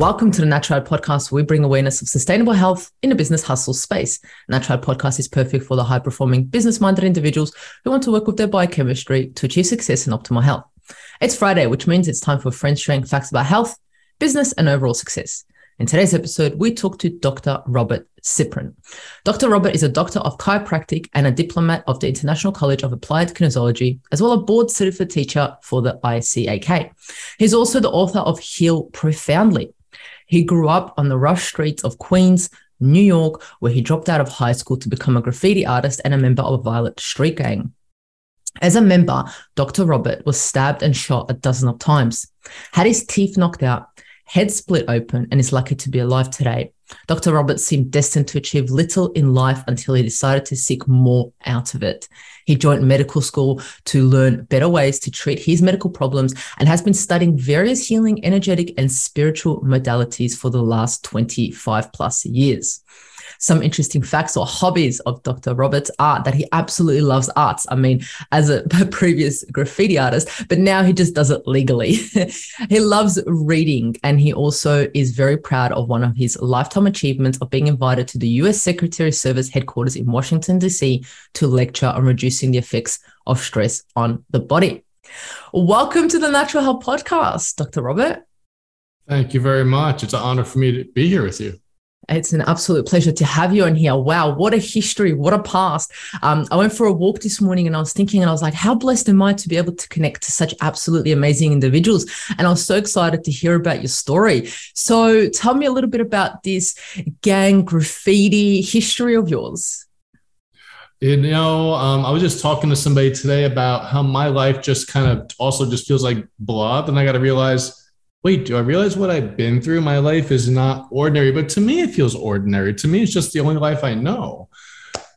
Welcome to the Natural Podcast, where we bring awareness of sustainable health in a business hustle space. Natural Podcast is perfect for the high performing, business minded individuals who want to work with their biochemistry to achieve success and optimal health. It's Friday, which means it's time for French sharing facts about health, business, and overall success. In today's episode, we talk to Dr. Robert Ciprian. Dr. Robert is a doctor of chiropractic and a diplomat of the International College of Applied Kinesiology, as well as a board certified teacher for the ICAK. He's also the author of Heal Profoundly. He grew up on the rough streets of Queens, New York, where he dropped out of high school to become a graffiti artist and a member of a violent street gang. As a member, Dr. Robert was stabbed and shot a dozen of times, had his teeth knocked out, head split open, and is lucky to be alive today. Dr. Roberts seemed destined to achieve little in life until he decided to seek more out of it. He joined medical school to learn better ways to treat his medical problems and has been studying various healing, energetic, and spiritual modalities for the last 25 plus years some interesting facts or hobbies of Dr. Roberts art that he absolutely loves arts. I mean, as a previous graffiti artist, but now he just does it legally. he loves reading and he also is very proud of one of his lifetime achievements of being invited to the US Secretary of Service headquarters in Washington, D.C. to lecture on reducing the effects of stress on the body. Welcome to the Natural Health Podcast, Dr. Robert. Thank you very much. It's an honor for me to be here with you. It's an absolute pleasure to have you on here. Wow, what a history, what a past. Um, I went for a walk this morning and I was thinking, and I was like, how blessed am I to be able to connect to such absolutely amazing individuals? And I was so excited to hear about your story. So tell me a little bit about this gang graffiti history of yours. You know, um, I was just talking to somebody today about how my life just kind of also just feels like blob. And I got to realize wait, do I realize what I've been through? My life is not ordinary, but to me, it feels ordinary. To me, it's just the only life I know.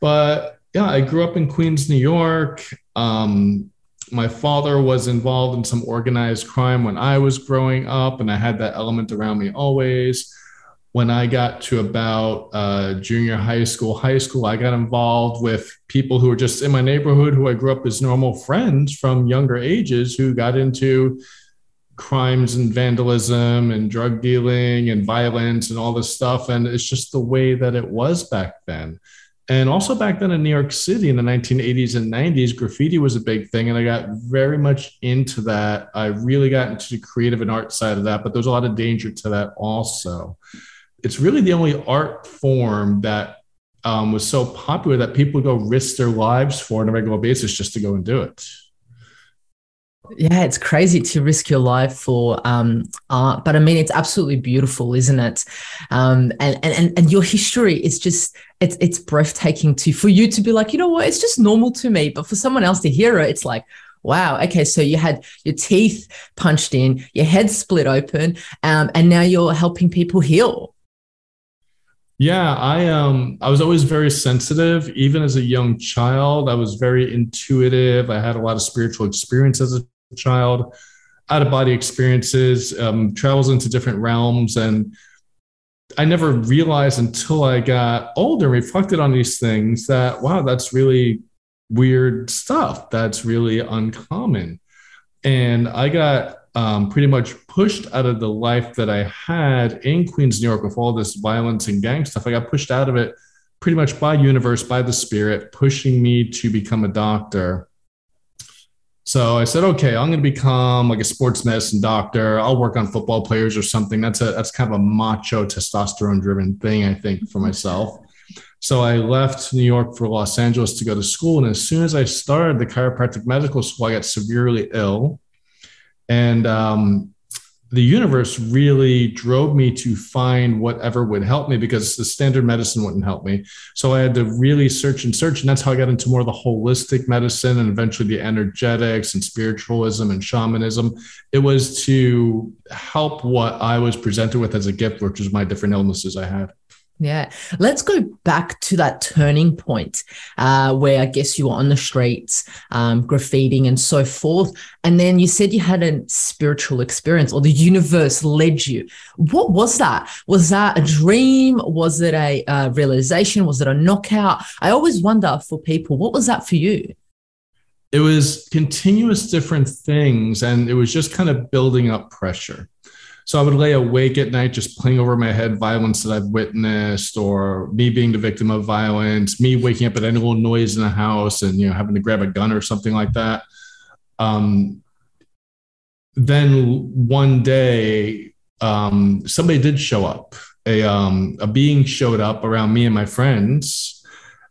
But yeah, I grew up in Queens, New York. Um, my father was involved in some organized crime when I was growing up, and I had that element around me always. When I got to about uh, junior high school, high school, I got involved with people who were just in my neighborhood who I grew up as normal friends from younger ages who got into crimes and vandalism and drug dealing and violence and all this stuff. And it's just the way that it was back then. And also back then in New York City in the 1980s and 90s, graffiti was a big thing. And I got very much into that. I really got into the creative and art side of that, but there's a lot of danger to that also. It's really the only art form that um, was so popular that people go risk their lives for on a regular basis just to go and do it. Yeah, it's crazy to risk your life for um, art, but I mean, it's absolutely beautiful, isn't it? Um, and, and and your history is just it's it's breathtaking to for you to be like, you know what, it's just normal to me, but for someone else to hear it, it's like, wow, okay, so you had your teeth punched in, your head split open, um, and now you're helping people heal. Yeah, I um I was always very sensitive even as a young child. I was very intuitive. I had a lot of spiritual experience as a child, out of body experiences, um, travels into different realms. And I never realized until I got older, reflected on these things that, wow, that's really weird stuff. That's really uncommon. And I got um, pretty much pushed out of the life that I had in Queens, New York, with all this violence and gang stuff. I got pushed out of it pretty much by universe, by the spirit, pushing me to become a doctor. So I said, okay, I'm going to become like a sports medicine doctor. I'll work on football players or something. That's a that's kind of a macho testosterone driven thing, I think, for myself. So I left New York for Los Angeles to go to school. And as soon as I started the chiropractic medical school, I got severely ill. And um, the universe really drove me to find whatever would help me because the standard medicine wouldn't help me. So I had to really search and search. And that's how I got into more of the holistic medicine and eventually the energetics and spiritualism and shamanism. It was to help what I was presented with as a gift, which was my different illnesses I had. Yeah. Let's go back to that turning point uh, where I guess you were on the streets, um, graffitiing and so forth. And then you said you had a spiritual experience or the universe led you. What was that? Was that a dream? Was it a uh, realization? Was it a knockout? I always wonder for people, what was that for you? It was continuous different things. And it was just kind of building up pressure. So I would lay awake at night just playing over my head violence that I've witnessed, or me being the victim of violence, me waking up at any little noise in the house and you know having to grab a gun or something like that. Um, then one day, um, somebody did show up. A um, a being showed up around me and my friends.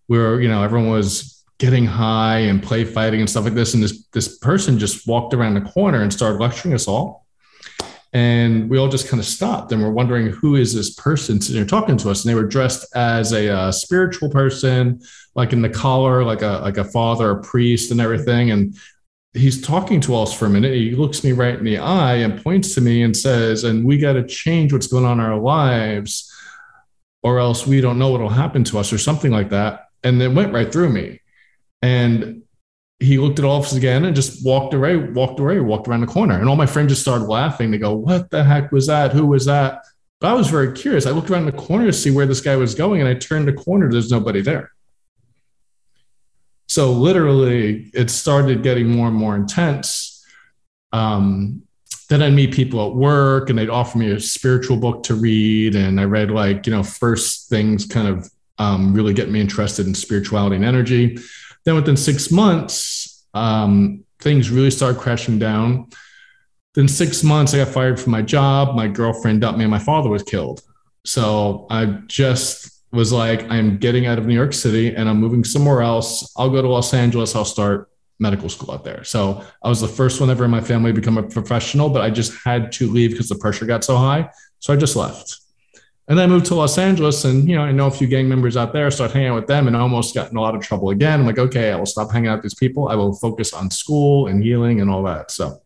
Where you know everyone was getting high and play fighting and stuff like this, and this this person just walked around the corner and started lecturing us all and we all just kind of stopped and we're wondering who is this person sitting there talking to us? And they were dressed as a uh, spiritual person like in the collar like a like a father a priest and everything. And he's talking to us for a minute. He looks me right in the eye and points to me and says and we got to change what's going on in our lives or else we don't know what will happen to us or something like that. And it went right through me. And he looked at all of us again and just walked away, walked away, walked around the corner. And all my friends just started laughing. They go, What the heck was that? Who was that? But I was very curious. I looked around the corner to see where this guy was going, and I turned the corner, there's nobody there. So literally, it started getting more and more intense. Um, then I'd meet people at work and they'd offer me a spiritual book to read. And I read, like, you know, first things kind of um, really get me interested in spirituality and energy. Then within six months, um, things really started crashing down. Then six months, I got fired from my job. My girlfriend dumped me, and my father was killed. So I just was like, I'm getting out of New York City and I'm moving somewhere else. I'll go to Los Angeles. I'll start medical school out there. So I was the first one ever in my family to become a professional, but I just had to leave because the pressure got so high. So I just left. And then I moved to Los Angeles and, you know, I know a few gang members out there, start hanging out with them and almost got in a lot of trouble again. I'm like, okay, I will stop hanging out with these people. I will focus on school and healing and all that. So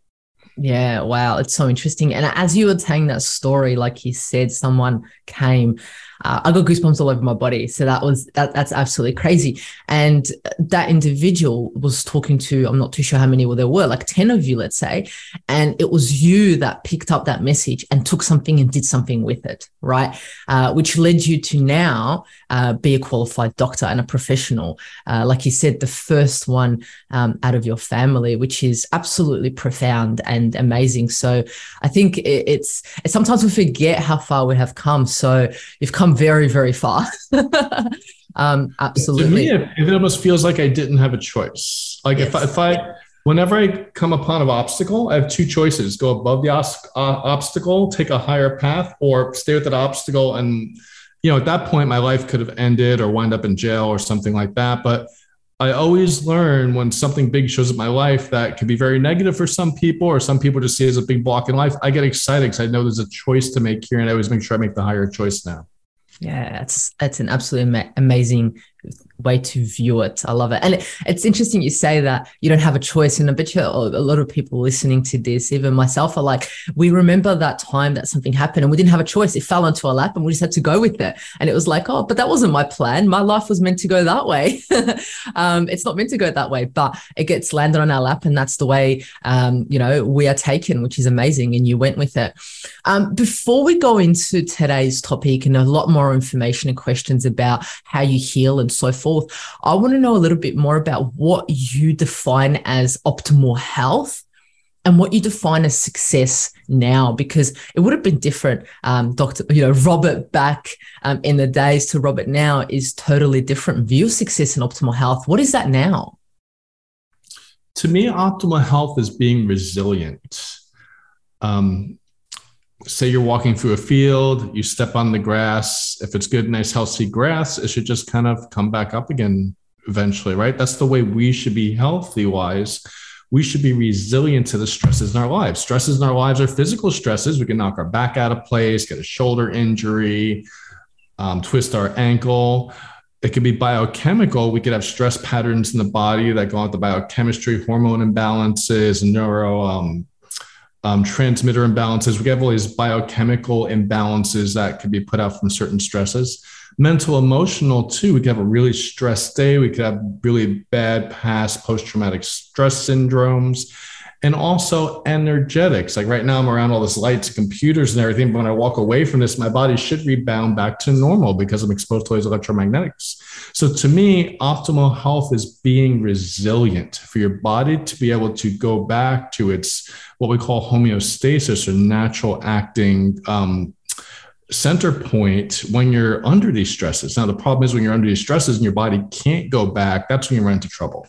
yeah, wow, it's so interesting. And as you were telling that story, like you said, someone came uh, I got goosebumps all over my body. So that was that that's absolutely crazy. And that individual was talking to I'm not too sure how many there were, like ten of you, let's say, and it was you that picked up that message and took something and did something with it, right? Uh, which led you to now uh, be a qualified doctor and a professional, uh, like you said, the first one um, out of your family, which is absolutely profound and amazing. So I think it's, it's sometimes we forget how far we have come. So you've come come very, very far. um, absolutely. To me, it, it, almost feels like I didn't have a choice. Like yes. if, I, if I, whenever I come upon an obstacle, I have two choices: go above the os- uh, obstacle, take a higher path, or stay with that obstacle. And you know, at that point, my life could have ended or wind up in jail or something like that. But I always learn when something big shows up in my life that can be very negative for some people, or some people just see it as a big block in life. I get excited because I know there's a choice to make here, and I always make sure I make the higher choice now. Yeah, it's it's an absolutely amazing way to view it. I love it. And it's interesting you say that you don't have a choice. And I bet you a lot of people listening to this, even myself, are like, we remember that time that something happened and we didn't have a choice. It fell onto our lap and we just had to go with it. And it was like, oh, but that wasn't my plan. My life was meant to go that way. um, it's not meant to go that way, but it gets landed on our lap. And that's the way, um, you know, we are taken, which is amazing. And you went with it. Um, before we go into today's topic and a lot more information and questions about how you heal and so forth, forth. I want to know a little bit more about what you define as optimal health and what you define as success now because it would have been different um, dr you know robert back um, in the days to robert now is totally different view of success and optimal health. What is that now? To me optimal health is being resilient. Um, say you're walking through a field, you step on the grass. If it's good, nice, healthy grass, it should just kind of come back up again eventually, right? That's the way we should be healthy wise. We should be resilient to the stresses in our lives. Stresses in our lives are physical stresses. We can knock our back out of place, get a shoulder injury, um, twist our ankle. It could be biochemical. We could have stress patterns in the body that go the biochemistry, hormone imbalances, neuro um, um, transmitter imbalances. We have all these biochemical imbalances that could be put out from certain stresses. Mental, emotional, too. We could have a really stressed day. We could have really bad past post traumatic stress syndromes. And also energetics. Like right now, I'm around all this lights, computers, and everything. But when I walk away from this, my body should rebound back to normal because I'm exposed to these electromagnetics. So to me, optimal health is being resilient for your body to be able to go back to its what we call homeostasis or natural acting um, center point when you're under these stresses. Now, the problem is when you're under these stresses and your body can't go back, that's when you run into trouble.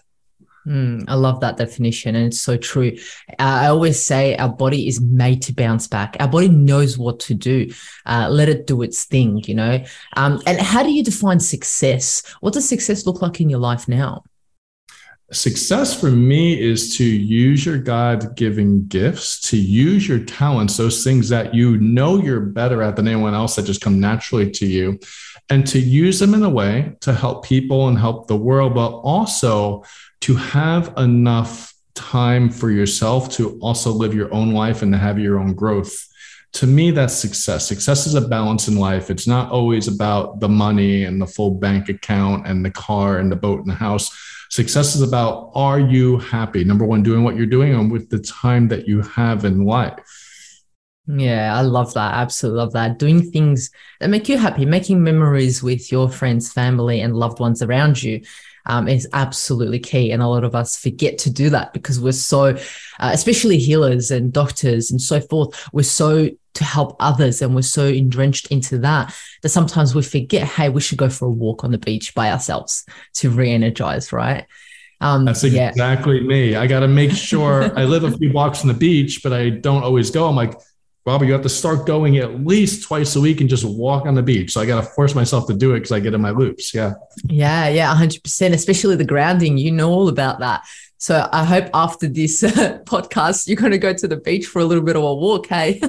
Mm, I love that definition, and it's so true. Uh, I always say our body is made to bounce back. Our body knows what to do. Uh, let it do its thing, you know. Um, and how do you define success? What does success look like in your life now? Success for me is to use your God given gifts, to use your talents, those things that you know you're better at than anyone else that just come naturally to you, and to use them in a way to help people and help the world, but also to have enough time for yourself to also live your own life and to have your own growth. To me that's success. Success is a balance in life. It's not always about the money and the full bank account and the car and the boat and the house. Success is about are you happy? Number one doing what you're doing and with the time that you have in life. Yeah, I love that. Absolutely love that. Doing things that make you happy, making memories with your friends, family, and loved ones around you um, is absolutely key. And a lot of us forget to do that because we're so, uh, especially healers and doctors and so forth, we're so to help others and we're so entrenched into that that sometimes we forget, hey, we should go for a walk on the beach by ourselves to re energize, right? Um, That's exactly yeah. me. I got to make sure I live a few blocks from the beach, but I don't always go. I'm like, Robert, you have to start going at least twice a week and just walk on the beach. So I got to force myself to do it because I get in my loops. Yeah. Yeah. Yeah. 100%, especially the grounding. You know all about that. So I hope after this uh, podcast, you're going to go to the beach for a little bit of a walk. Hey.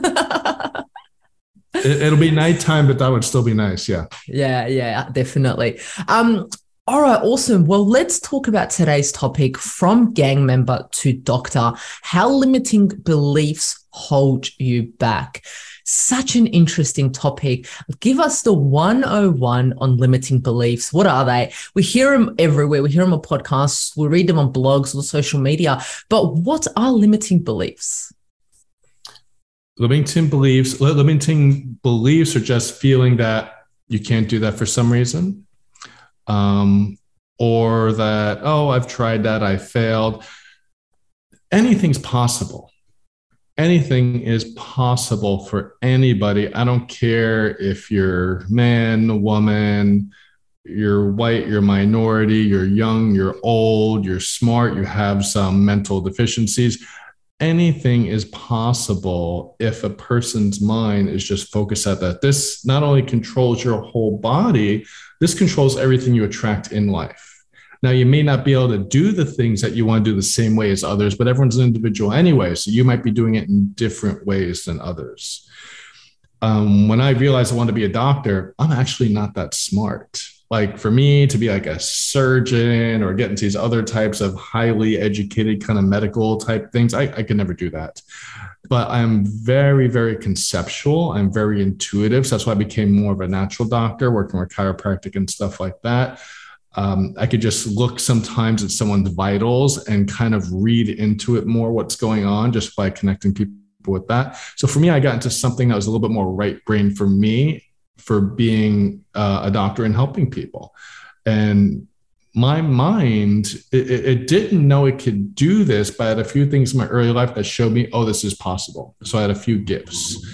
it, will be nighttime, but that would still be nice. Yeah. Yeah. Yeah. Definitely. Um, all right, awesome. Well, let's talk about today's topic from gang member to doctor how limiting beliefs hold you back. Such an interesting topic. Give us the 101 on limiting beliefs. What are they? We hear them everywhere. We hear them on podcasts, we read them on blogs, on social media. But what are limiting beliefs? Limiting beliefs, limiting beliefs are just feeling that you can't do that for some reason. Um, or that, oh, I've tried that, I failed. Anything's possible anything is possible for anybody. I don't care if you're man, woman, you're white, you're minority, you're young, you're old, you're smart, you have some mental deficiencies. Anything is possible if a person's mind is just focused at that. This not only controls your whole body, this controls everything you attract in life. Now, you may not be able to do the things that you want to do the same way as others, but everyone's an individual anyway. So you might be doing it in different ways than others. Um, when I realized I wanted to be a doctor, I'm actually not that smart. Like for me to be like a surgeon or get into these other types of highly educated kind of medical type things, I, I can never do that. But I'm very, very conceptual. I'm very intuitive. So that's why I became more of a natural doctor, working with chiropractic and stuff like that um, I could just look sometimes at someone's vitals and kind of read into it more what's going on just by connecting people with that. So for me, I got into something that was a little bit more right brain for me for being uh, a doctor and helping people. And my mind, it, it, didn't know it could do this, but I had a few things in my early life that showed me, oh, this is possible. So I had a few gifts.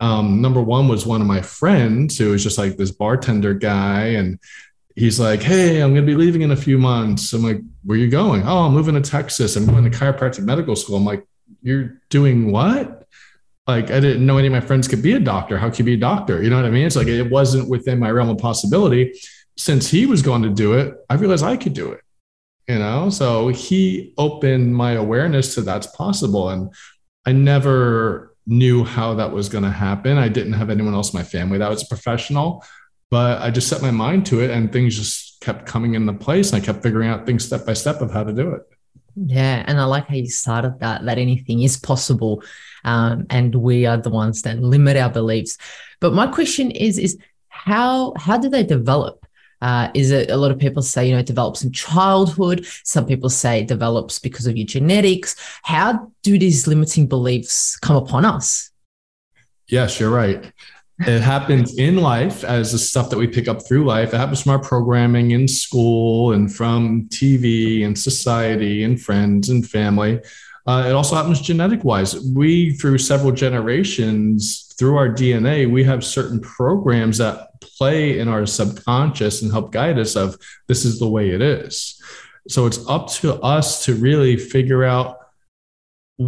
Um, number one was one of my friends who was just like this bartender guy and he's like, Hey, I'm going to be leaving in a few months. I'm like, Where are you going? Oh, I'm moving to Texas. I'm going to chiropractic medical school. I'm like, You're doing what? Like, I didn't know any of my friends could be a doctor. How could you be a doctor? You know what I mean? It's like it wasn't within my realm of possibility. Since he was going to do it, I realized I could do it. You know, so he opened my awareness to that's possible. And I never knew how that was going to happen. I didn't have anyone else in my family that was a professional but I just set my mind to it and things just kept coming into place and I kept figuring out things step by step of how to do it. Yeah. And I like how you started that, that anything is possible. Um, and we are the ones that limit our beliefs. But my question is, is how, how do they develop? Uh, is it a lot of people say, you know, it develops in childhood? Some people say it develops because of your genetics. How do these limiting beliefs come upon us? Yes, you're right. It happens in life as the stuff that we pick up through life. It happens from our programming in school and from TV and society and friends and family. Uh, it also happens genetic wise. We, through several generations, through our DNA, we have certain programs that play in our subconscious and help guide us of this is the way it is. So it's up to us to really figure out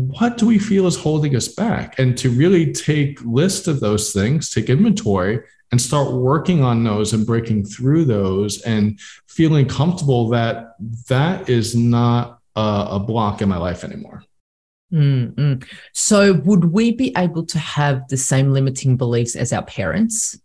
what do we feel is holding us back? And to really take list of those things take inventory and start working on those and breaking through those and feeling comfortable that that is not a, a block in my life anymore. Mm-hmm. so would we be able to have the same limiting beliefs as our parents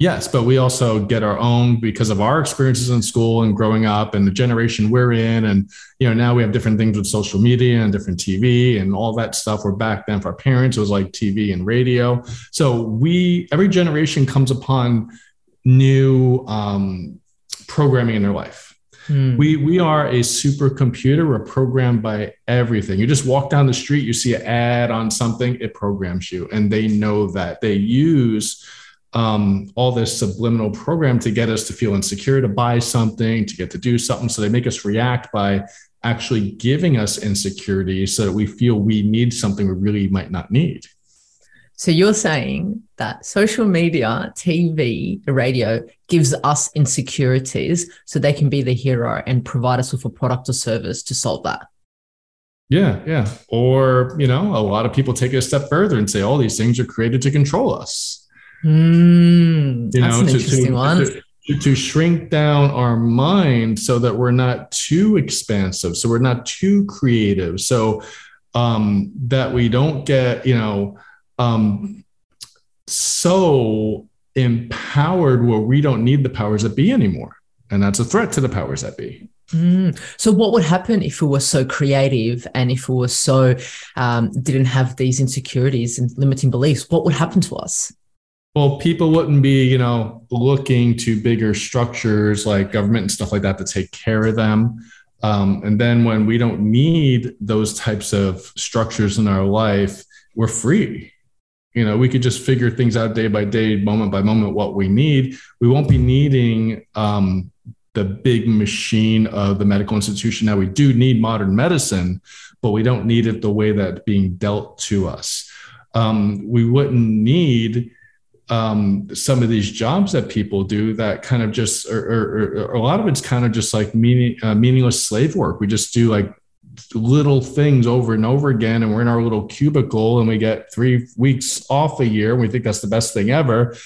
Yes, but we also get our own because of our experiences in school and growing up and the generation we're in. And, you know, now we have different things with social media and different TV and all that stuff. Where back then for our parents, it was like TV and radio. So we, every generation comes upon new um, programming in their life. Hmm. We, we are a supercomputer. We're programmed by everything. You just walk down the street, you see an ad on something, it programs you. And they know that. They use um, all this subliminal program to get us to feel insecure, to buy something, to get to do something. So they make us react by actually giving us insecurity so that we feel we need something we really might not need. So you're saying that social media, TV, radio gives us insecurities so they can be the hero and provide us with a product or service to solve that. Yeah, yeah. Or, you know, a lot of people take it a step further and say all these things are created to control us. Mm, you know, to, interesting to, one. To, to shrink down our mind so that we're not too expansive, so we're not too creative, so um, that we don't get, you know, um, so empowered where we don't need the powers that be anymore. And that's a threat to the powers that be. Mm. So, what would happen if we were so creative and if we were so um, didn't have these insecurities and limiting beliefs? What would happen to us? Well, people wouldn't be, you know, looking to bigger structures like government and stuff like that to take care of them. Um, and then when we don't need those types of structures in our life, we're free. You know, we could just figure things out day by day, moment by moment, what we need. We won't be needing um, the big machine of the medical institution. Now, we do need modern medicine, but we don't need it the way that being dealt to us. Um, we wouldn't need um, some of these jobs that people do that kind of just, or, a lot of it's kind of just like meaning, uh, meaningless slave work. We just do like little things over and over again, and we're in our little cubicle, and we get three weeks off a year. And we think that's the best thing ever.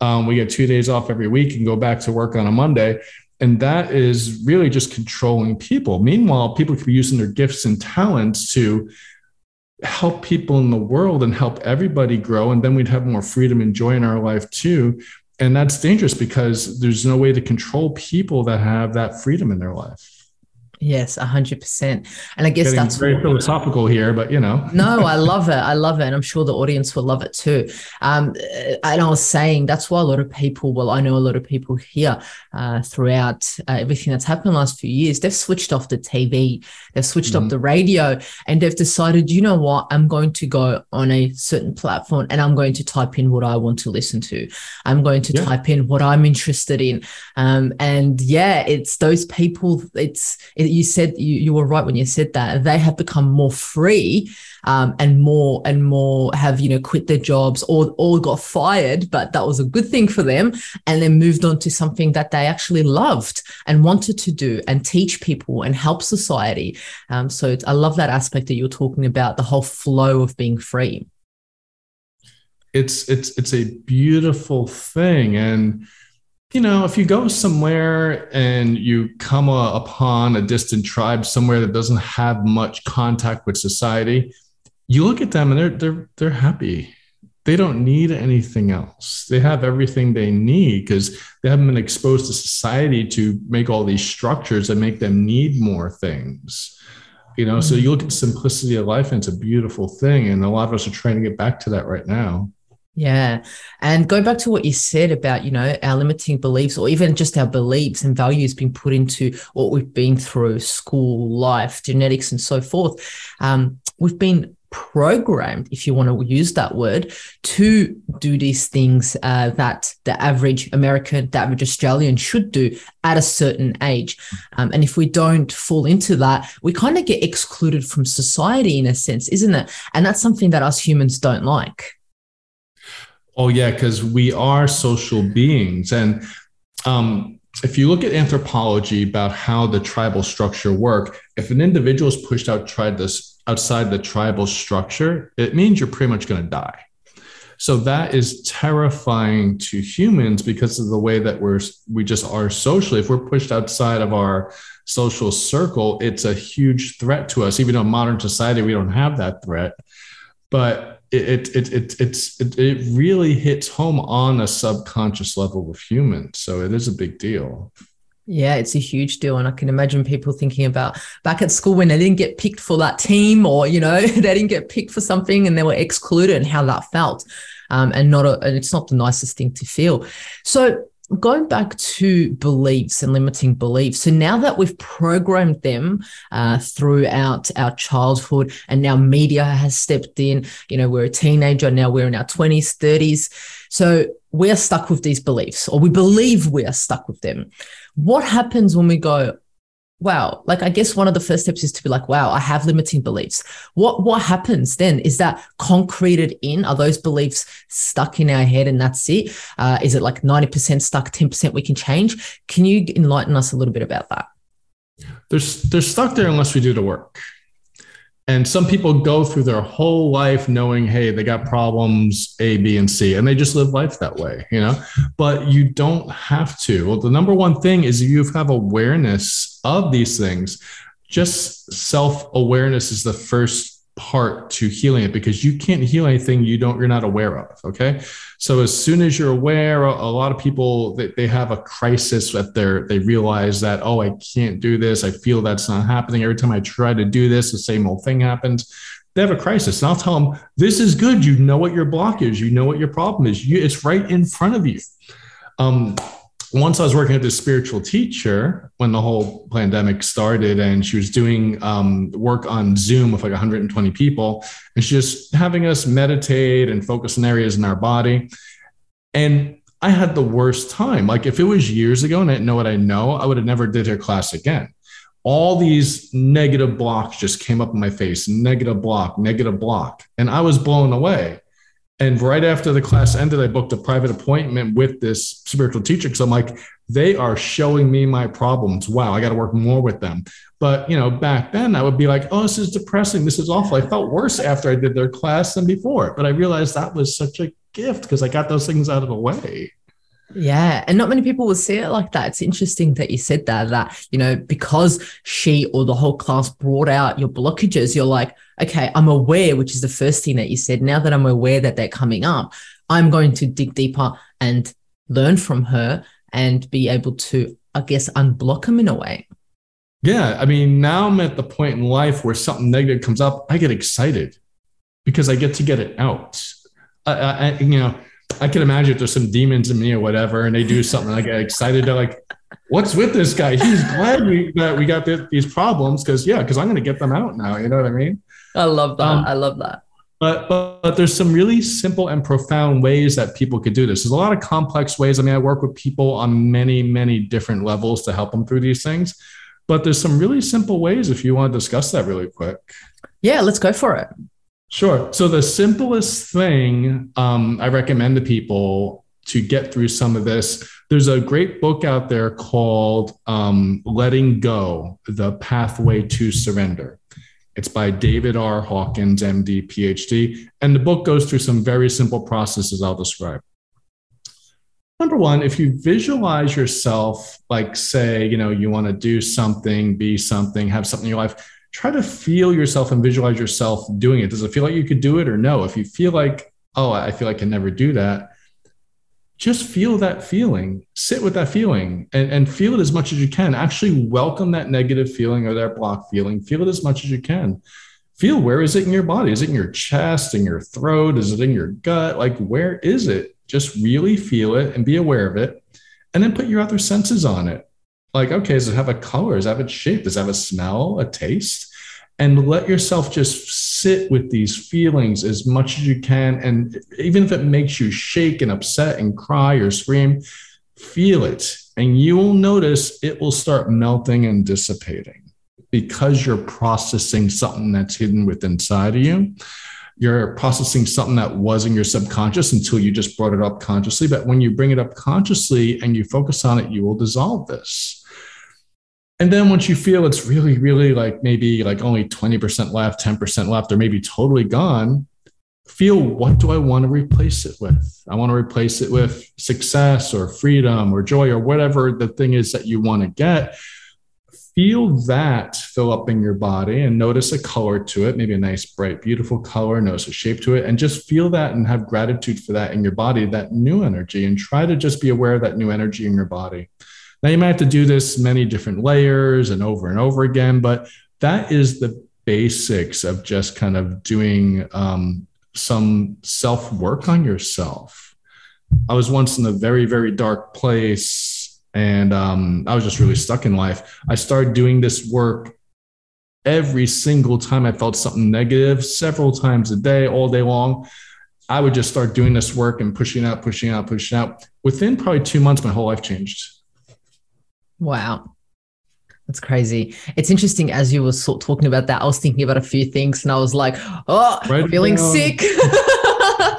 Um, we get two days off every week and go back to work on a Monday. And that is really just controlling people. Meanwhile, people could be using their gifts and talents to help people in the world and help everybody grow and then we'd have more freedom and joy in our life too. And that's dangerous because there's no way to control people that have that freedom in their life Yes, hundred percent. And I guess Getting that's very what, philosophical here, but you know. no, I love it. I love it, and I'm sure the audience will love it too. Um, and I was saying that's why a lot of people. Well, I know a lot of people here uh, throughout uh, everything that's happened the last few years. They've switched off the TV, they've switched mm-hmm. off the radio, and they've decided, you know what, I'm going to go on a certain platform and I'm going to type in what I want to listen to. I'm going to yeah. type in what I'm interested in. Um, and yeah, it's those people. It's it, you said you, you were right when you said that they have become more free um, and more and more have you know quit their jobs or or got fired, but that was a good thing for them, and then moved on to something that they actually loved and wanted to do and teach people and help society. Um, so I love that aspect that you're talking about the whole flow of being free. It's it's it's a beautiful thing and you know, if you go somewhere and you come a, upon a distant tribe somewhere that doesn't have much contact with society, you look at them and they're they're they're happy. They don't need anything else. They have everything they need because they haven't been exposed to society to make all these structures that make them need more things. You know, mm-hmm. so you look at simplicity of life and it's a beautiful thing. And a lot of us are trying to get back to that right now. Yeah. And go back to what you said about, you know, our limiting beliefs or even just our beliefs and values being put into what we've been through, school, life, genetics, and so forth. Um, we've been programmed, if you want to use that word, to do these things uh, that the average American, the average Australian should do at a certain age. Um, and if we don't fall into that, we kind of get excluded from society in a sense, isn't it? And that's something that us humans don't like. Oh, yeah, because we are social beings. And um, if you look at anthropology about how the tribal structure work, if an individual is pushed out, tried this outside the tribal structure, it means you're pretty much going to die. So that is terrifying to humans because of the way that we're we just are socially. If we're pushed outside of our social circle, it's a huge threat to us. Even though in modern society we don't have that threat, but it it it it's it, it really hits home on a subconscious level with humans. So it is a big deal. Yeah, it's a huge deal. And I can imagine people thinking about back at school when they didn't get picked for that team or, you know, they didn't get picked for something and they were excluded and how that felt. Um, and not a, and it's not the nicest thing to feel. So going back to beliefs and limiting beliefs. So now that we've programmed them uh, throughout our childhood and now media has stepped in, you know, we're a teenager, now we're in our 20s, 30s. So we're stuck with these beliefs or we believe we are stuck with them. What happens when we go, wow, like I guess one of the first steps is to be like, wow, I have limiting beliefs. What what happens then? Is that concreted in? Are those beliefs stuck in our head and that's it? Uh, is it like 90% stuck, 10% we can change? Can you enlighten us a little bit about that? They're, they're stuck there unless we do the work. And some people go through their whole life knowing, hey, they got problems A, B, and C, and they just live life that way, you know? But you don't have to. Well, the number one thing is you have awareness of these things. Just self awareness is the first part to healing it because you can't heal anything you don't you're not aware of okay? So as soon as you're aware a, lot of people they, they have a crisis that they're they realize that oh i can't do this i feel that's not happening. Every time i try to do this the same old thing happens. They have a crisis and i'll tell them this is good. You know what your block is you know what your problem is. You, it's right in front of you. Um, once I was working with this spiritual teacher when the whole pandemic started, and she was doing um, work on Zoom with like 120 people, and she's just having us meditate and focus on areas in our body. And I had the worst time. Like if it was years ago and I didn't know what I know, I would have never did her class again. All these negative blocks just came up in my face, negative block, negative block, and I was blown away. And right after the class ended, I booked a private appointment with this spiritual teacher because I'm like, they are showing me my problems. Wow, I got to work more with them. But you know, back then I would be like, oh, this is depressing. This is awful. I felt worse after I did their class than before. But I realized that was such a gift because I got those things out of the way. Yeah. And not many people will see it like that. It's interesting that you said that, that, you know, because she or the whole class brought out your blockages, you're like, okay, I'm aware, which is the first thing that you said. Now that I'm aware that they're coming up, I'm going to dig deeper and learn from her and be able to, I guess, unblock them in a way. Yeah. I mean, now I'm at the point in life where something negative comes up, I get excited because I get to get it out. I, I you know, I can imagine if there's some demons in me or whatever, and they do something, I get excited. They're like, "What's with this guy? He's glad we that we got this, these problems because yeah, because I'm going to get them out now. You know what I mean? I love that. Um, I love that. But, but but there's some really simple and profound ways that people could do this. There's a lot of complex ways. I mean, I work with people on many many different levels to help them through these things. But there's some really simple ways if you want to discuss that really quick. Yeah, let's go for it. Sure. So the simplest thing um, I recommend to people to get through some of this, there's a great book out there called um, Letting Go: The Pathway to Surrender. It's by David R. Hawkins, MD, PhD, and the book goes through some very simple processes I'll describe. Number one, if you visualize yourself, like say, you know, you want to do something, be something, have something in your life, try to feel yourself and visualize yourself doing it. Does it feel like you could do it or no? If you feel like, oh, I feel like I can never do that, just feel that feeling, sit with that feeling and, and feel it as much as you can. Actually welcome that negative feeling or that block feeling, feel it as much as you can. feel where is it in your body? Is it in your chest, in your throat? Is it in your gut? Like, where is it? Just really feel it and be aware of it. And then put your other senses on it. Like, okay, does it have a color? Does it have a shape? Does it have a smell, a taste? And let yourself just sit with these feelings as much as you can. And even if it makes you shake and upset and cry or scream, feel it. And you will notice it will start melting and dissipating because you're processing something that's hidden within inside of you. You're processing something that was in your subconscious until you just brought it up consciously. But when you bring it up consciously and you focus on it, you will dissolve this. And then once you feel it's really, really like maybe like only 20% left, 10% left, or maybe totally gone, feel what do I want to replace it with? I want to replace it with success or freedom or joy or whatever the thing is that you want to get feel that fill up in your body and notice a color to it, maybe a nice, bright, beautiful color, notice a shape to it, and just feel that and have gratitude for that in your body, that new energy, and try to just be aware of that new energy in your body. Now, you might have to do this many different layers and over and over again, but that is the basics of just kind of doing um, some self work on yourself. I was once in a very, very dark place and um, I was just really stuck in life. I started doing this work every single time I felt something negative, several times a day, all day long. I would just start doing this work and pushing out, pushing out, pushing out. Within probably two months, my whole life changed. Wow. That's crazy. It's interesting as you were talking about that. I was thinking about a few things and I was like, oh, right feeling sick.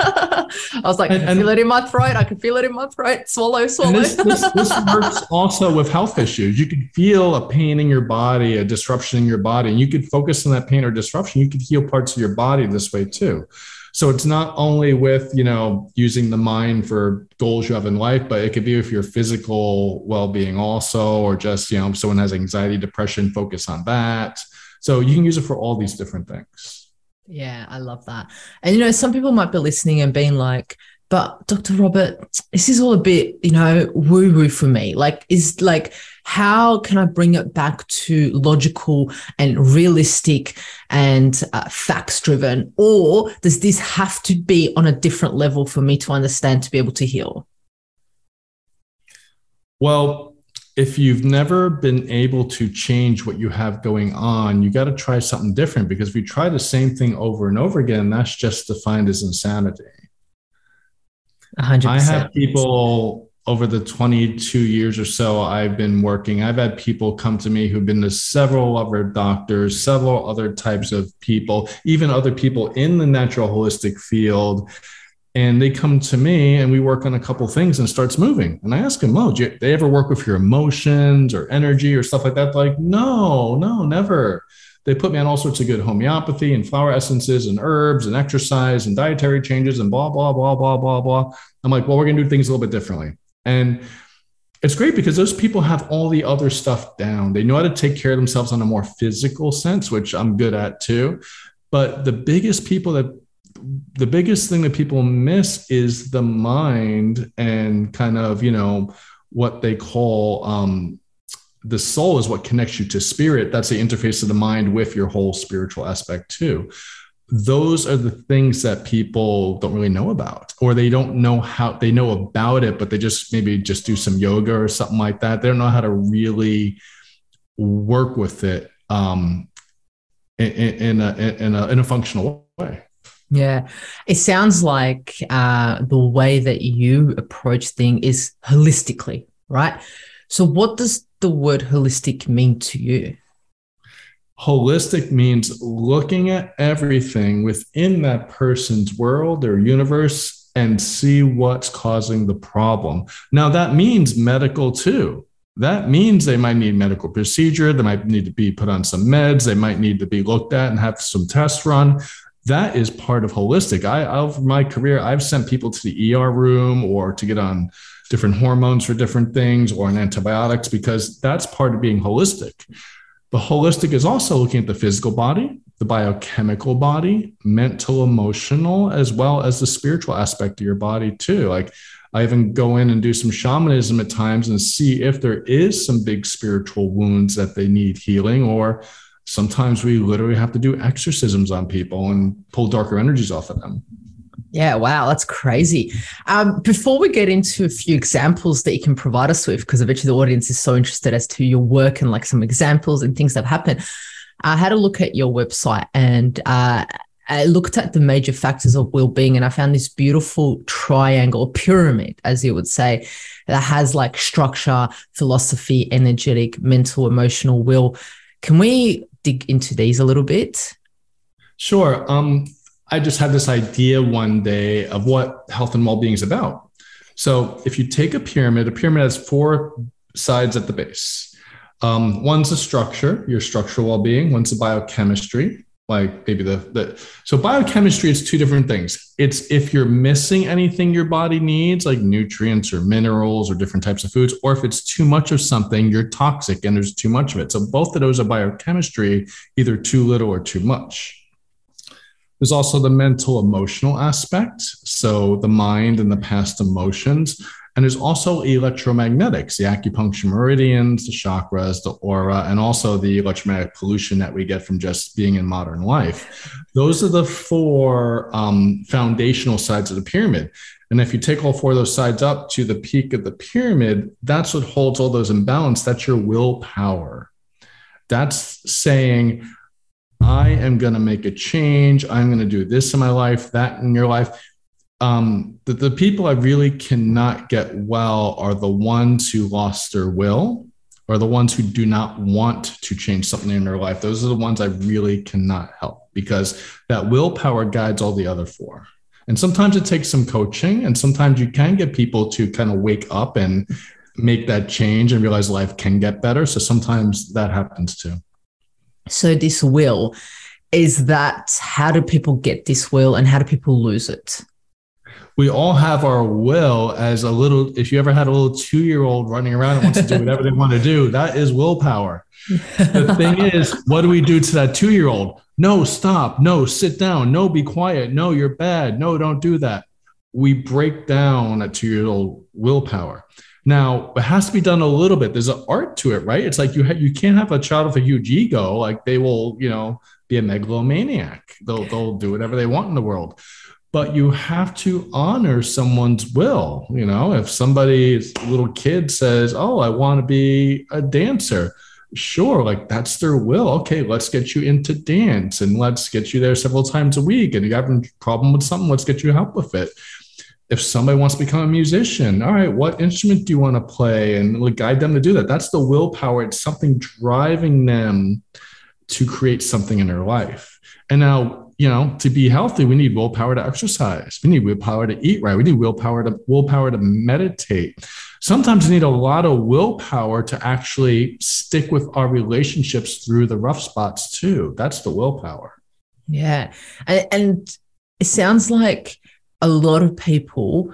I was like, and, I feel it in my throat. I can feel it in my throat. Swallow, swallow. This, this, this, works also with health issues. You can feel a pain in your body, a disruption in your body, and you could focus on that pain or disruption. You could heal parts of your body this way too. So it's not only with, you know, using the mind for goals you have in life, but it could be with your physical well-being also, or just, you know, if someone has anxiety, depression, focus on that. So you can use it for all these different things. Yeah, I love that. And you know, some people might be listening and being like, but Dr. Robert, this is all a bit, you know, woo woo for me. Like, is like, how can I bring it back to logical and realistic and uh, facts driven? Or does this have to be on a different level for me to understand to be able to heal? Well, if you've never been able to change what you have going on, you got to try something different because if you try the same thing over and over again, that's just defined as insanity. 100%. I have people over the 22 years or so I've been working, I've had people come to me who've been to several other doctors, several other types of people, even other people in the natural holistic field and they come to me and we work on a couple things and starts moving. And i ask them oh do they ever work with your emotions or energy or stuff like that? Like no no never. They put me on all sorts of good homeopathy and flower essences and herbs and exercise and dietary changes and blah blah blah blah blah blah. I'm like well we're going to do things a little bit differently. And it's great because those people have all the other stuff down. They know how to take care of themselves on a more physical sense which i'm good at too. But the biggest people that the biggest thing that people miss is the mind and kind of you know what they call um, the soul is what connects you to spirit. That's the interface of the mind with your whole spiritual aspect too. Those are the things that people don't really know about or they don't know how they know about it but they just maybe just do some yoga or something like that. They don't know how to really work with it um, in, in, a, in, a, in a functional way yeah, it sounds like uh, the way that you approach things is holistically, right? So, what does the word holistic mean to you? Holistic means looking at everything within that person's world or universe and see what's causing the problem. Now, that means medical too. That means they might need medical procedure. They might need to be put on some meds. They might need to be looked at and have some tests run that is part of holistic. I, over my career, I've sent people to the ER room or to get on different hormones for different things or on antibiotics because that's part of being holistic. But holistic is also looking at the physical body, the biochemical body, mental, emotional, as well as the spiritual aspect of your body, too. Like I even go in and do some shamanism at times and see if there is some big spiritual wounds that they need healing or Sometimes we literally have to do exorcisms on people and pull darker energies off of them. Yeah, wow, that's crazy. Um, before we get into a few examples that you can provide us with, because eventually the audience is so interested as to your work and like some examples and things that have happened, I had a look at your website and uh, I looked at the major factors of well-being, and I found this beautiful triangle pyramid, as you would say, that has like structure, philosophy, energetic, mental, emotional, will. Can we dig into these a little bit? Sure. Um, I just had this idea one day of what health and well-being is about. So if you take a pyramid, a pyramid has four sides at the base. Um, one's a structure, your structural well-being. One's a biochemistry, like maybe the, the so biochemistry is two different things. It's if you're missing anything your body needs, like nutrients or minerals or different types of foods, or if it's too much of something, you're toxic and there's too much of it. So both of those are biochemistry, either too little or too much. There's also the mental emotional aspect. So the mind and the past emotions. And there's also electromagnetics, the acupuncture meridians, the chakras, the aura, and also the electromagnetic pollution that we get from just being in modern life. Those are the four um, foundational sides of the pyramid. And if you take all four of those sides up to the peak of the pyramid, that's what holds all those in balance. That's your willpower. That's saying, I am going to make a change. I'm going to do this in my life, that in your life. Um, the, the people I really cannot get well are the ones who lost their will or the ones who do not want to change something in their life. Those are the ones I really cannot help because that willpower guides all the other four. And sometimes it takes some coaching, and sometimes you can get people to kind of wake up and make that change and realize life can get better. So sometimes that happens too. So, this will is that how do people get this will and how do people lose it? We all have our will as a little, if you ever had a little two year old running around and wants to do whatever they want to do, that is willpower. the thing is, what do we do to that two year old? No, stop. No, sit down. No, be quiet. No, you're bad. No, don't do that. We break down a two year old willpower. Now, it has to be done a little bit. There's an art to it, right? It's like you ha- you can't have a child with a huge ego. Like they will, you know, be a megalomaniac. They'll they'll do whatever they want in the world. But you have to honor someone's will. You know, if somebody's little kid says, "Oh, I want to be a dancer," sure, like that's their will. Okay, let's get you into dance and let's get you there several times a week. And you have a problem with something, let's get you help with it if somebody wants to become a musician, all right, what instrument do you want to play? And like guide them to do that. That's the willpower. It's something driving them to create something in their life. And now, you know, to be healthy, we need willpower to exercise. We need willpower to eat right. We need willpower to willpower to meditate. Sometimes we need a lot of willpower to actually stick with our relationships through the rough spots too. That's the willpower. Yeah. And it sounds like a lot of people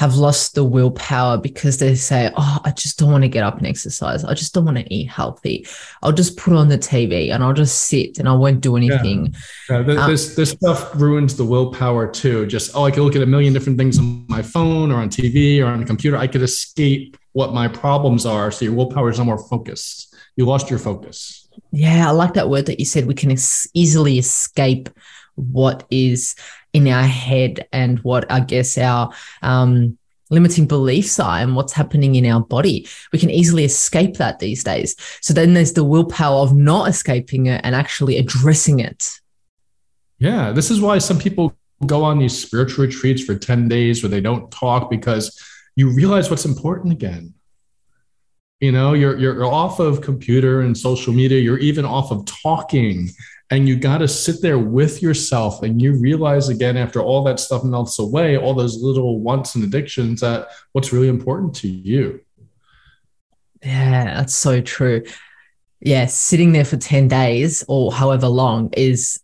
have lost the willpower because they say, Oh, I just don't want to get up and exercise. I just don't want to eat healthy. I'll just put on the TV and I'll just sit and I won't do anything. Yeah. yeah um, this, this stuff ruins the willpower too. Just, oh, I can look at a million different things on my phone or on TV or on the computer. I could escape what my problems are. So your willpower is no more focused. You lost your focus. Yeah, I like that word that you said. We can easily escape what is in our head and what I guess our um, limiting beliefs are and what's happening in our body. We can easily escape that these days. So then there's the willpower of not escaping it and actually addressing it. Yeah, this is why some people go on these spiritual retreats for 10 days where they don't talk because you realize what's important again. You know, you're you're off of computer and social media, you're even off of talking and you got to sit there with yourself and you realize again after all that stuff melts away all those little wants and addictions that what's really important to you yeah that's so true yeah sitting there for 10 days or however long is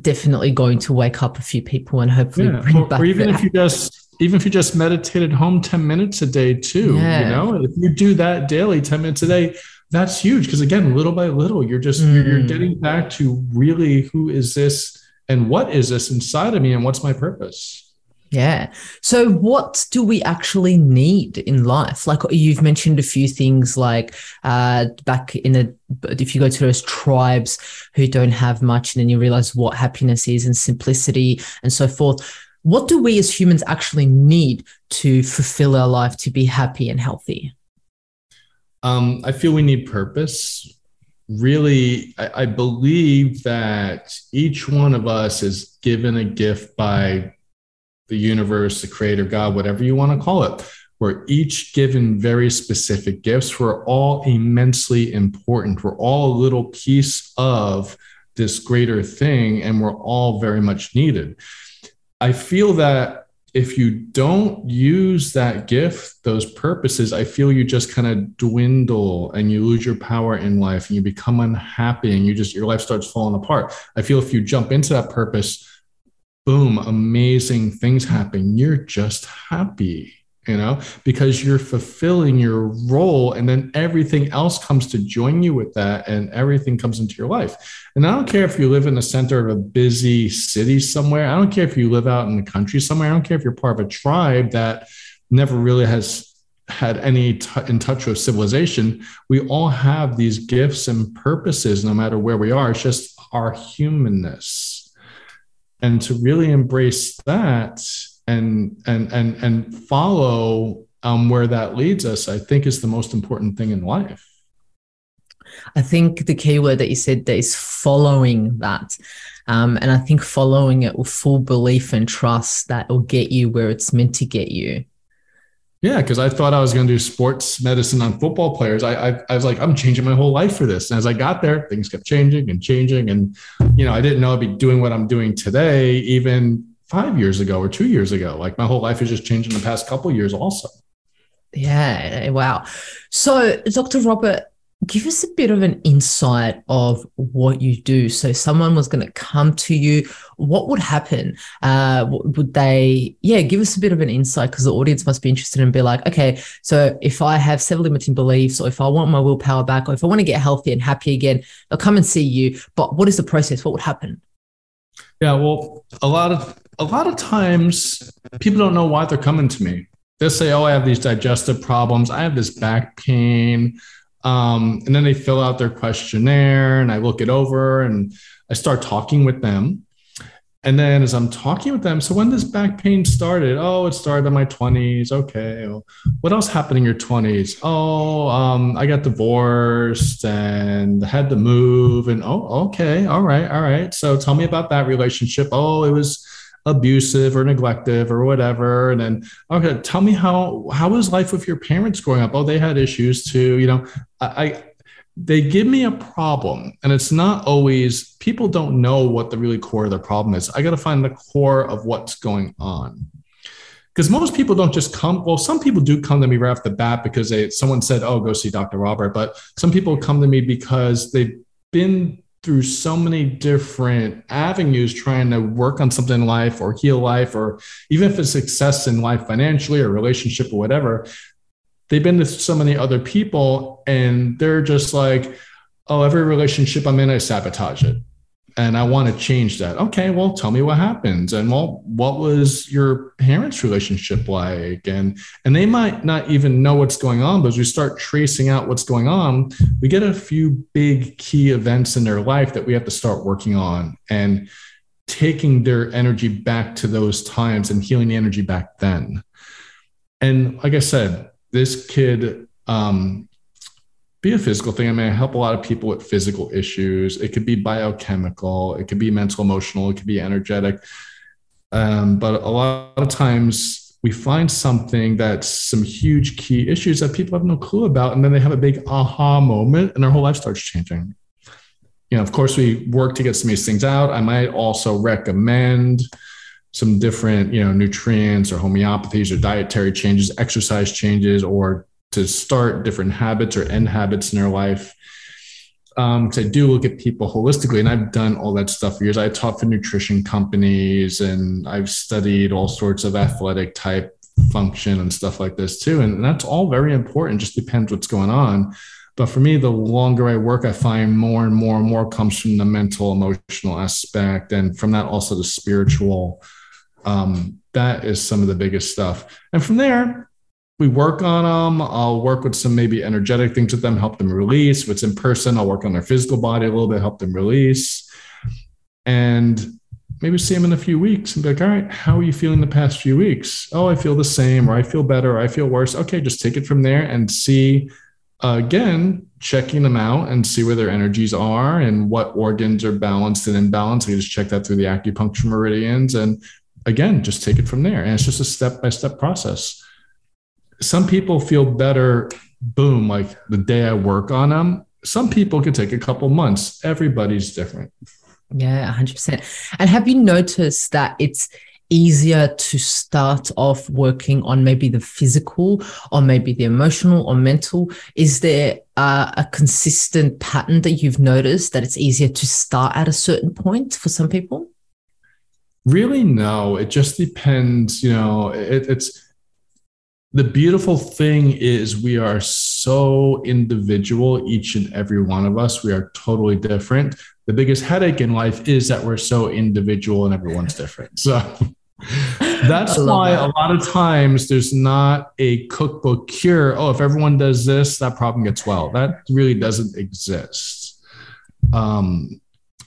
definitely going to wake up a few people and hopefully yeah. bring or, back or even if you just even if you just meditate at home 10 minutes a day too yeah. you know if you do that daily 10 minutes a day that's huge because again little by little you're just mm. you're, getting back to really who is this and what is this inside of me and what's my purpose Yeah. So, what do we actually need in life? Like you've mentioned a few things, like uh, back in the, if you go to those tribes who don't have much, and then you realize what happiness is and simplicity and so forth. What do we as humans actually need to fulfill our life to be happy and healthy? Um, I feel we need purpose. Really, I, I believe that each one of us is given a gift by the universe, the creator, God, whatever you want to call it. We're each given very specific gifts. We're all immensely important. We're all a little piece of this greater thing, and we're all very much needed. I feel that if you don't use that gift, those purposes, I feel you just kind of dwindle and you lose your power in life and you become unhappy and you just, your life starts falling apart. I feel if you jump into that purpose, boom, amazing things happen. You're just happy, you know, because you're fulfilling your role. And then everything else comes to join you with that, and everything comes into your life. And I don't care if you live in the center of a busy city somewhere. I don't care if you live out in the country somewhere. I don't care if you're part of a tribe that never really has had any t- in touch with civilization we all have these gifts and purposes no matter where we are it's just our humanness and to really embrace that and and and and follow um, where that leads us i think is the most important thing in life i think the key word that you said there is following that um, and i think following it with full belief and trust that will get you where it's meant to get you yeah, because I thought I was going to do sports medicine on football players. I, I, I was like, I'm changing my whole life for this. And as I got there, things kept changing and changing, and you know, I didn't know I'd be doing what I'm doing today, even five years ago or two years ago. Like my whole life has just changed in the past couple years, also. Yeah, wow. So, Dr. Robert, give us a bit of an insight of what you do. So, someone was going to come to you. What would happen? Uh, would they, yeah, give us a bit of an insight because the audience must be interested and be like, okay, so if I have several limiting beliefs, or if I want my willpower back, or if I want to get healthy and happy again, they'll come and see you. But what is the process? What would happen? Yeah, well, a lot of a lot of times people don't know why they're coming to me. They'll say, "Oh, I have these digestive problems. I have this back pain." Um, and then they fill out their questionnaire and I look it over and I start talking with them. And then as I'm talking with them, so when this back pain started, oh, it started in my 20s. Okay. What else happened in your 20s? Oh, um, I got divorced and had to move. And oh, okay. All right. All right. So tell me about that relationship. Oh, it was abusive or neglective or whatever and then okay tell me how how was life with your parents growing up oh they had issues too you know I, I they give me a problem and it's not always people don't know what the really core of the problem is. I got to find the core of what's going on. Because most people don't just come well some people do come to me right off the bat because they someone said oh go see dr robert but some people come to me because they've been through so many different avenues trying to work on something in life or heal life or even if it's success in life financially or relationship or whatever they've been to so many other people and they're just like oh every relationship i'm in i sabotage it and I want to change that. Okay, well, tell me what happens, and well, what was your parents' relationship like? And and they might not even know what's going on, but as we start tracing out what's going on, we get a few big key events in their life that we have to start working on and taking their energy back to those times and healing the energy back then. And like I said, this could um, be a physical thing. I mean, I help a lot of people with physical issues. It could be biochemical, it could be mental, emotional, it could be energetic. Um, but a lot of times we find something that's some huge key issues that people have no clue about. And then they have a big aha moment and their whole life starts changing. You know, of course, we work to get some of these things out. I might also recommend some different, you know, nutrients or homeopathies or dietary changes, exercise changes, or to start different habits or end habits in their life. Because um, I do look at people holistically, and I've done all that stuff for years. I taught for nutrition companies, and I've studied all sorts of athletic type function and stuff like this too. And that's all very important. Just depends what's going on. But for me, the longer I work, I find more and more and more comes from the mental, emotional aspect, and from that also the spiritual Um, that is some of the biggest stuff. And from there, we work on them. I'll work with some maybe energetic things with them, help them release. If it's in person, I'll work on their physical body a little bit, help them release. And maybe see them in a few weeks and be like, all right, how are you feeling the past few weeks? Oh, I feel the same, or I feel better, or I feel worse. Okay, just take it from there and see uh, again, checking them out and see where their energies are and what organs are balanced and imbalanced. We just check that through the acupuncture meridians. And again, just take it from there. And it's just a step by step process. Some people feel better, boom, like the day I work on them. Some people can take a couple months. Everybody's different. Yeah, 100%. And have you noticed that it's easier to start off working on maybe the physical or maybe the emotional or mental? Is there uh, a consistent pattern that you've noticed that it's easier to start at a certain point for some people? Really, no. It just depends. You know, it, it's the beautiful thing is we are so individual, each and every one of us. We are totally different. The biggest headache in life is that we're so individual and everyone's different. So that's why that. a lot of times there's not a cookbook cure. Oh, if everyone does this, that problem gets well. That really doesn't exist. Um,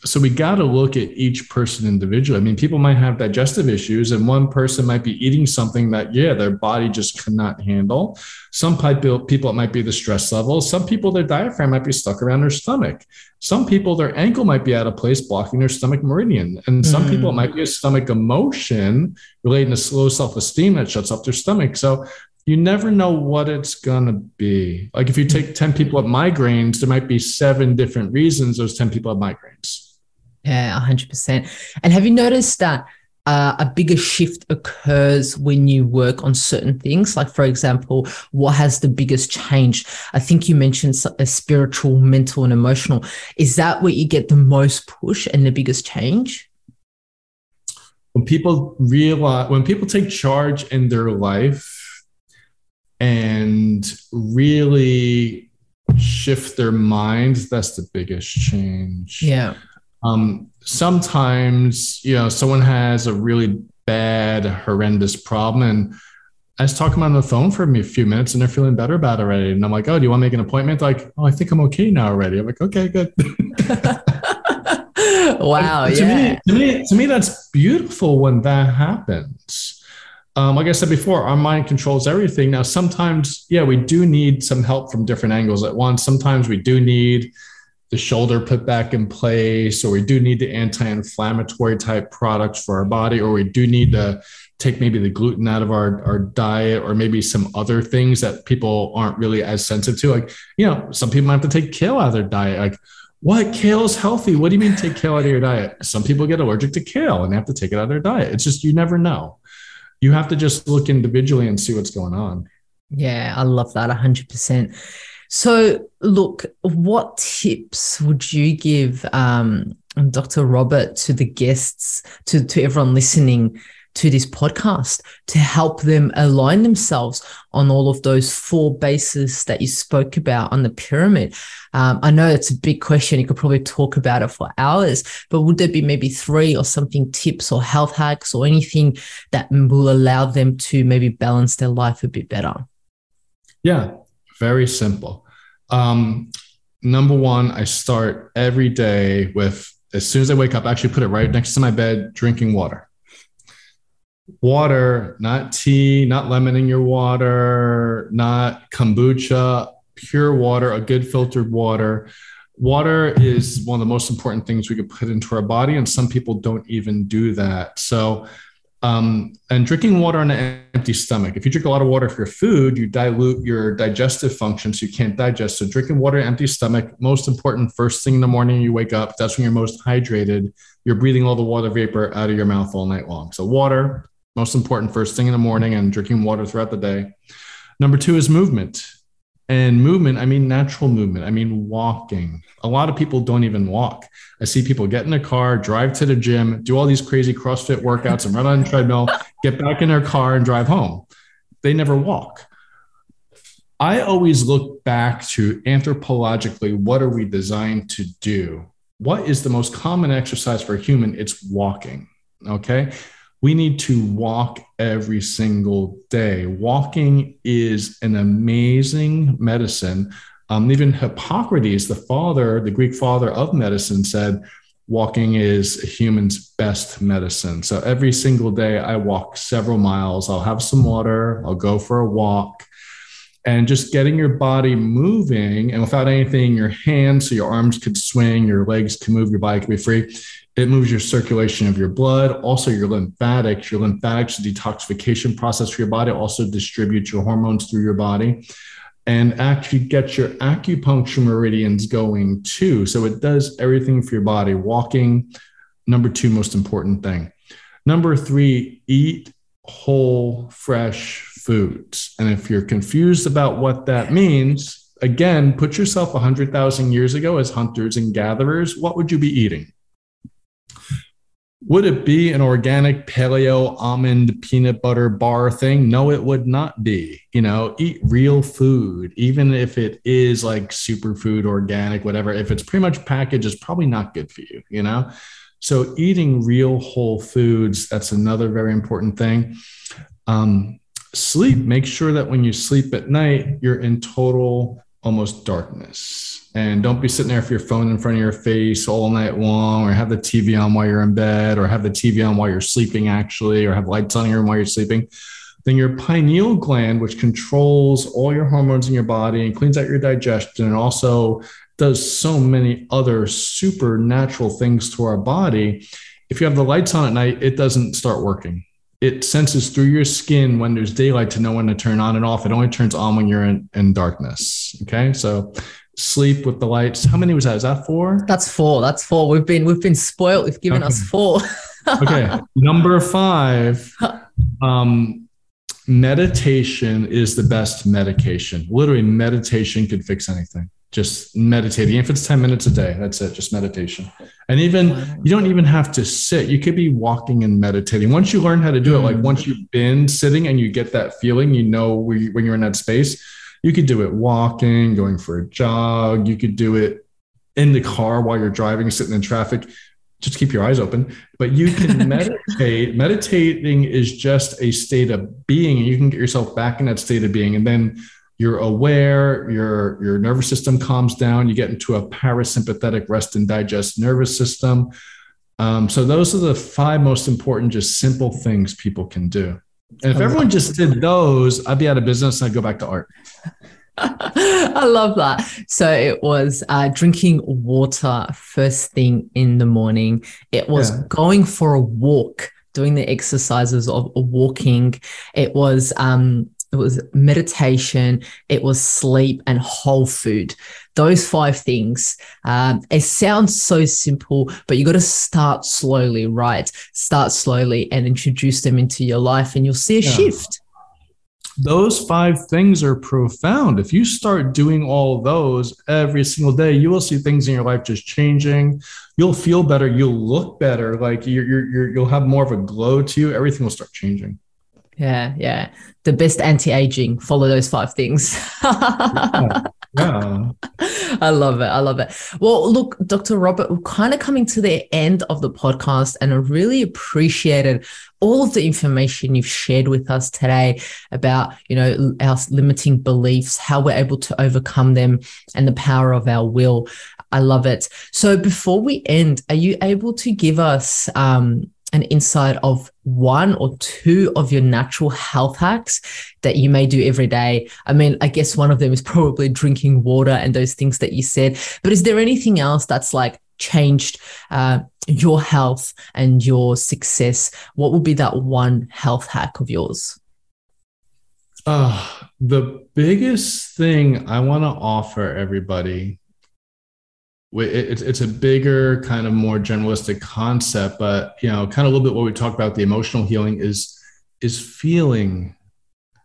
so we got to look at each person individually. I mean, people might have digestive issues, and one person might be eating something that, yeah, their body just cannot handle. Some people, people, it might be the stress level. Some people, their diaphragm might be stuck around their stomach. Some people, their ankle might be out of place, blocking their stomach meridian. And some mm. people, it might be a stomach emotion relating to slow self esteem that shuts off their stomach. So you never know what it's going to be. Like if you take 10 people with migraines, there might be seven different reasons those 10 people have migraines. Yeah, 100%. And have you noticed that uh, a bigger shift occurs when you work on certain things? Like, for example, what has the biggest change? I think you mentioned a spiritual, mental, and emotional. Is that where you get the most push and the biggest change? When people realize, when people take charge in their life and really shift their minds, that's the biggest change. Yeah um, sometimes, you know, someone has a really bad, horrendous problem, and I was talking on the phone for a few minutes, and they're feeling better about it already. And I'm like, "Oh, do you want to make an appointment?" Like, "Oh, I think I'm okay now already." I'm like, "Okay, good." wow, to yeah. Me, to me, to me, that's beautiful when that happens. Um, like I said before, our mind controls everything. Now, sometimes, yeah, we do need some help from different angles at once. Sometimes we do need the shoulder put back in place, or we do need the anti-inflammatory type products for our body, or we do need to take maybe the gluten out of our, our diet, or maybe some other things that people aren't really as sensitive to. Like, you know, some people might have to take kale out of their diet. Like, what kale is healthy? What do you mean take kale out of your diet? Some people get allergic to kale and they have to take it out of their diet. It's just you never know. You have to just look individually and see what's going on. Yeah, I love that 100%. So, look, what tips would you give um, Dr. Robert to the guests, to, to everyone listening to this podcast to help them align themselves on all of those four bases that you spoke about on the pyramid? Um, I know it's a big question. You could probably talk about it for hours, but would there be maybe three or something tips or health hacks or anything that will allow them to maybe balance their life a bit better? Yeah, very simple. Um, number one, I start every day with as soon as I wake up, I actually put it right next to my bed, drinking water. Water, not tea, not lemon in your water, not kombucha, pure water, a good filtered water. Water is one of the most important things we could put into our body, and some people don't even do that. So, um, and drinking water on an empty stomach. If you drink a lot of water for your food, you dilute your digestive function, so you can't digest. So drinking water empty stomach, most important first thing in the morning you wake up. That's when you're most hydrated. You're breathing all the water vapor out of your mouth all night long. So water, most important first thing in the morning, and drinking water throughout the day. Number two is movement. And movement, I mean natural movement. I mean walking. A lot of people don't even walk. I see people get in a car, drive to the gym, do all these crazy CrossFit workouts and run on a treadmill, get back in their car and drive home. They never walk. I always look back to anthropologically, what are we designed to do? What is the most common exercise for a human? It's walking. Okay. We need to walk every single day. Walking is an amazing medicine. Um, even Hippocrates, the father, the Greek father of medicine, said walking is a human's best medicine. So every single day, I walk several miles. I'll have some water, I'll go for a walk. And just getting your body moving and without anything in your hands, so your arms could swing, your legs can move, your body can be free it moves your circulation of your blood, also your lymphatics. Your lymphatics, detoxification process for your body, also distributes your hormones through your body and actually gets your acupuncture meridians going too. So it does everything for your body. Walking, number two most important thing. Number three, eat whole, fresh foods. And if you're confused about what that means, again, put yourself 100,000 years ago as hunters and gatherers. What would you be eating? Would it be an organic paleo almond peanut butter bar thing? No, it would not be. You know, eat real food, even if it is like superfood, organic, whatever. If it's pretty much packaged, it's probably not good for you, you know? So, eating real whole foods, that's another very important thing. Um, sleep, make sure that when you sleep at night, you're in total almost darkness. And don't be sitting there with your phone in front of your face all night long, or have the TV on while you're in bed, or have the TV on while you're sleeping, actually, or have lights on in your room while you're sleeping. Then your pineal gland, which controls all your hormones in your body and cleans out your digestion, and also does so many other supernatural things to our body. If you have the lights on at night, it doesn't start working it senses through your skin when there's daylight to know when to turn on and off. It only turns on when you're in, in darkness. Okay. So sleep with the lights. How many was that? Is that four? That's four. That's four. We've been we've been spoiled. We've given okay. us four. okay. Number five. Um, meditation is the best medication. Literally, meditation could fix anything just meditating. If it's 10 minutes a day, that's it, just meditation. And even you don't even have to sit. You could be walking and meditating. Once you learn how to do it, like once you've been sitting and you get that feeling, you know when you're in that space, you could do it walking, going for a jog. You could do it in the car while you're driving, sitting in traffic. Just keep your eyes open. But you can meditate. Meditating is just a state of being, and you can get yourself back in that state of being. And then you're aware, your, your nervous system calms down, you get into a parasympathetic rest and digest nervous system. Um, so those are the five most important, just simple things people can do. And if everyone just did those, I'd be out of business and I'd go back to art. I love that. So it was uh, drinking water first thing in the morning. It was yeah. going for a walk, doing the exercises of walking. It was um, it was meditation, it was sleep, and whole food. Those five things. Um, it sounds so simple, but you got to start slowly, right? Start slowly and introduce them into your life, and you'll see a yeah. shift. Those five things are profound. If you start doing all those every single day, you will see things in your life just changing. You'll feel better. You'll look better. Like you're, you're, you're you'll have more of a glow to you. Everything will start changing. Yeah, yeah. The best anti-aging. Follow those five things. yeah. yeah. I love it. I love it. Well, look, Dr. Robert, we're kind of coming to the end of the podcast, and I really appreciated all of the information you've shared with us today about, you know, our limiting beliefs, how we're able to overcome them, and the power of our will. I love it. So, before we end, are you able to give us um, an insight of one or two of your natural health hacks that you may do every day. I mean, I guess one of them is probably drinking water and those things that you said. But is there anything else that's like changed uh, your health and your success? What would be that one health hack of yours? Uh, the biggest thing I want to offer everybody it's it's a bigger kind of more generalistic concept but you know kind of a little bit what we talked about the emotional healing is is feeling.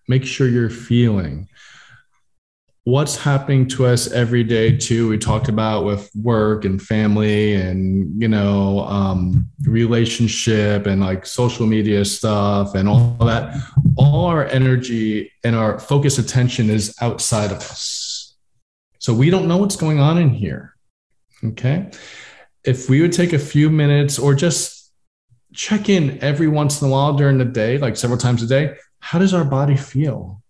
Make sure you're feeling. What's happening to us every day too? We talked about with work and family and you know um, relationship and like social media stuff and all that. All our energy and our focus attention is outside of us. So we don't know what's going on in here Okay. If we would take a few minutes or just check in every once in a while during the day, like several times a day. How does our body feel?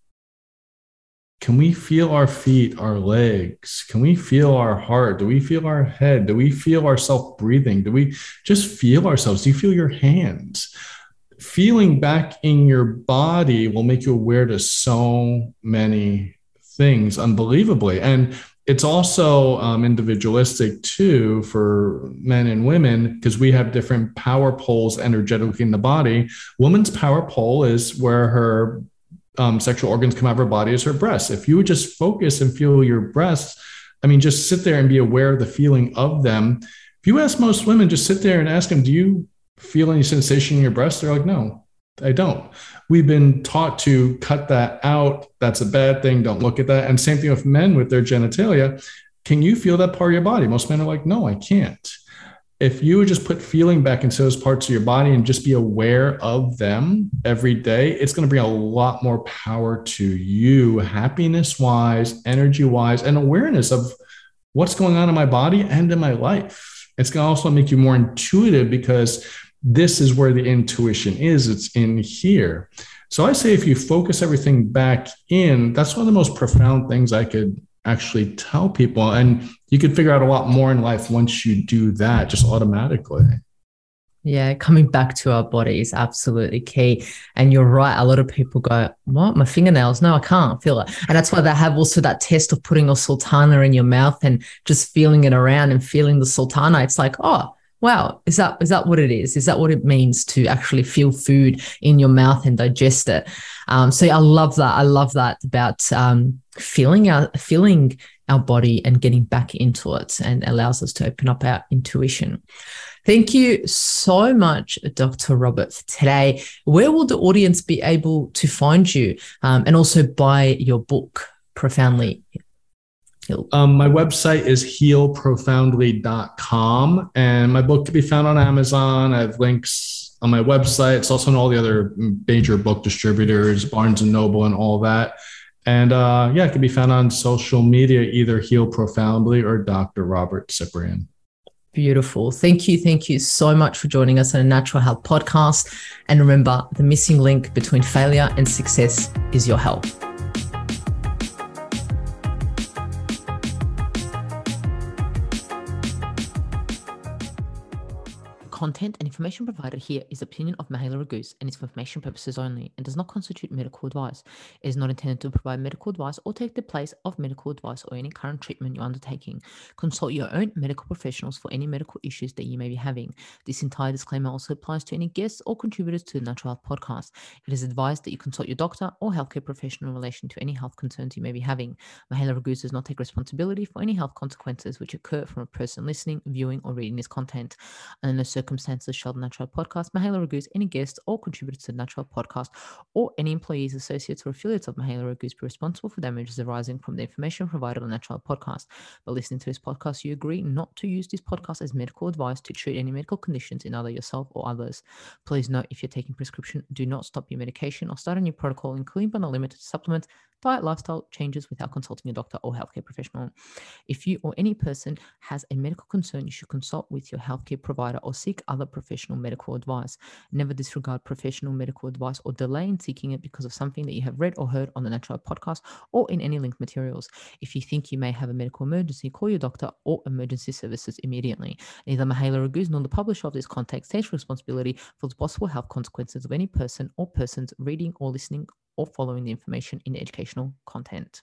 Can we feel our feet, our legs? Can we feel our heart? Do we feel our head? Do we feel ourselves breathing? Do we just feel ourselves? Do you feel your hands? Feeling back in your body will make you aware to so many things unbelievably. And it's also um, individualistic too for men and women because we have different power poles energetically in the body. Woman's power pole is where her um, sexual organs come out of her body is her breasts. If you would just focus and feel your breasts, I mean, just sit there and be aware of the feeling of them. If you ask most women, just sit there and ask them, do you feel any sensation in your breasts? They're like, no, I don't. We've been taught to cut that out. That's a bad thing. Don't look at that. And same thing with men with their genitalia. Can you feel that part of your body? Most men are like, no, I can't. If you would just put feeling back into those parts of your body and just be aware of them every day, it's going to bring a lot more power to you, happiness wise, energy wise, and awareness of what's going on in my body and in my life. It's going to also make you more intuitive because this is where the intuition is. It's in here. So I say if you focus everything back in, that's one of the most profound things I could actually tell people. And you could figure out a lot more in life once you do that just automatically. Yeah, coming back to our body is absolutely key. And you're right. A lot of people go, What? My fingernails? No, I can't feel it. And that's why they have also that test of putting a sultana in your mouth and just feeling it around and feeling the sultana. It's like, oh, wow, is that is that what it is? Is that what it means to actually feel food in your mouth and digest it? Um, so I love that. I love that about um, feeling our feeling our body and getting back into it, and allows us to open up our intuition. Thank you so much, Dr. Robert, for today. Where will the audience be able to find you um, and also buy your book, Profoundly um, my website is healprofoundly.com, and my book can be found on Amazon. I have links on my website. It's also on all the other major book distributors, Barnes and Noble, and all that. And uh, yeah, it can be found on social media, either Heal Profoundly or Dr. Robert Ciprian. Beautiful. Thank you. Thank you so much for joining us on a Natural Health podcast. And remember, the missing link between failure and success is your health. Content and information provided here is opinion of Mahela Raguse and is for information purposes only and does not constitute medical advice. It is not intended to provide medical advice or take the place of medical advice or any current treatment you're undertaking. Consult your own medical professionals for any medical issues that you may be having. This entire disclaimer also applies to any guests or contributors to the Natural Health Podcast. It is advised that you consult your doctor or healthcare professional in relation to any health concerns you may be having. Mahela Raguse does not take responsibility for any health consequences which occur from a person listening, viewing, or reading this content. And in circumstance circumstances shall the Natural Podcast, Mahela Raguse, any guests or contributors to the Natural Podcast, or any employees, associates, or affiliates of Mahela Raguse be responsible for damages arising from the information provided on the Natural Podcast. By listening to this podcast, you agree not to use this podcast as medical advice to treat any medical conditions in either yourself or others. Please note if you're taking prescription, do not stop your medication or start a new protocol, including but not limited to supplements, diet, lifestyle changes without consulting a doctor or healthcare professional. If you or any person has a medical concern, you should consult with your healthcare provider or seek other professional medical advice. Never disregard professional medical advice or delay in seeking it because of something that you have read or heard on the Natural podcast or in any linked materials. If you think you may have a medical emergency, call your doctor or emergency services immediately. Neither Mahela Raguse nor the publisher of this content takes responsibility for the possible health consequences of any person or persons reading or listening or following the information in educational content.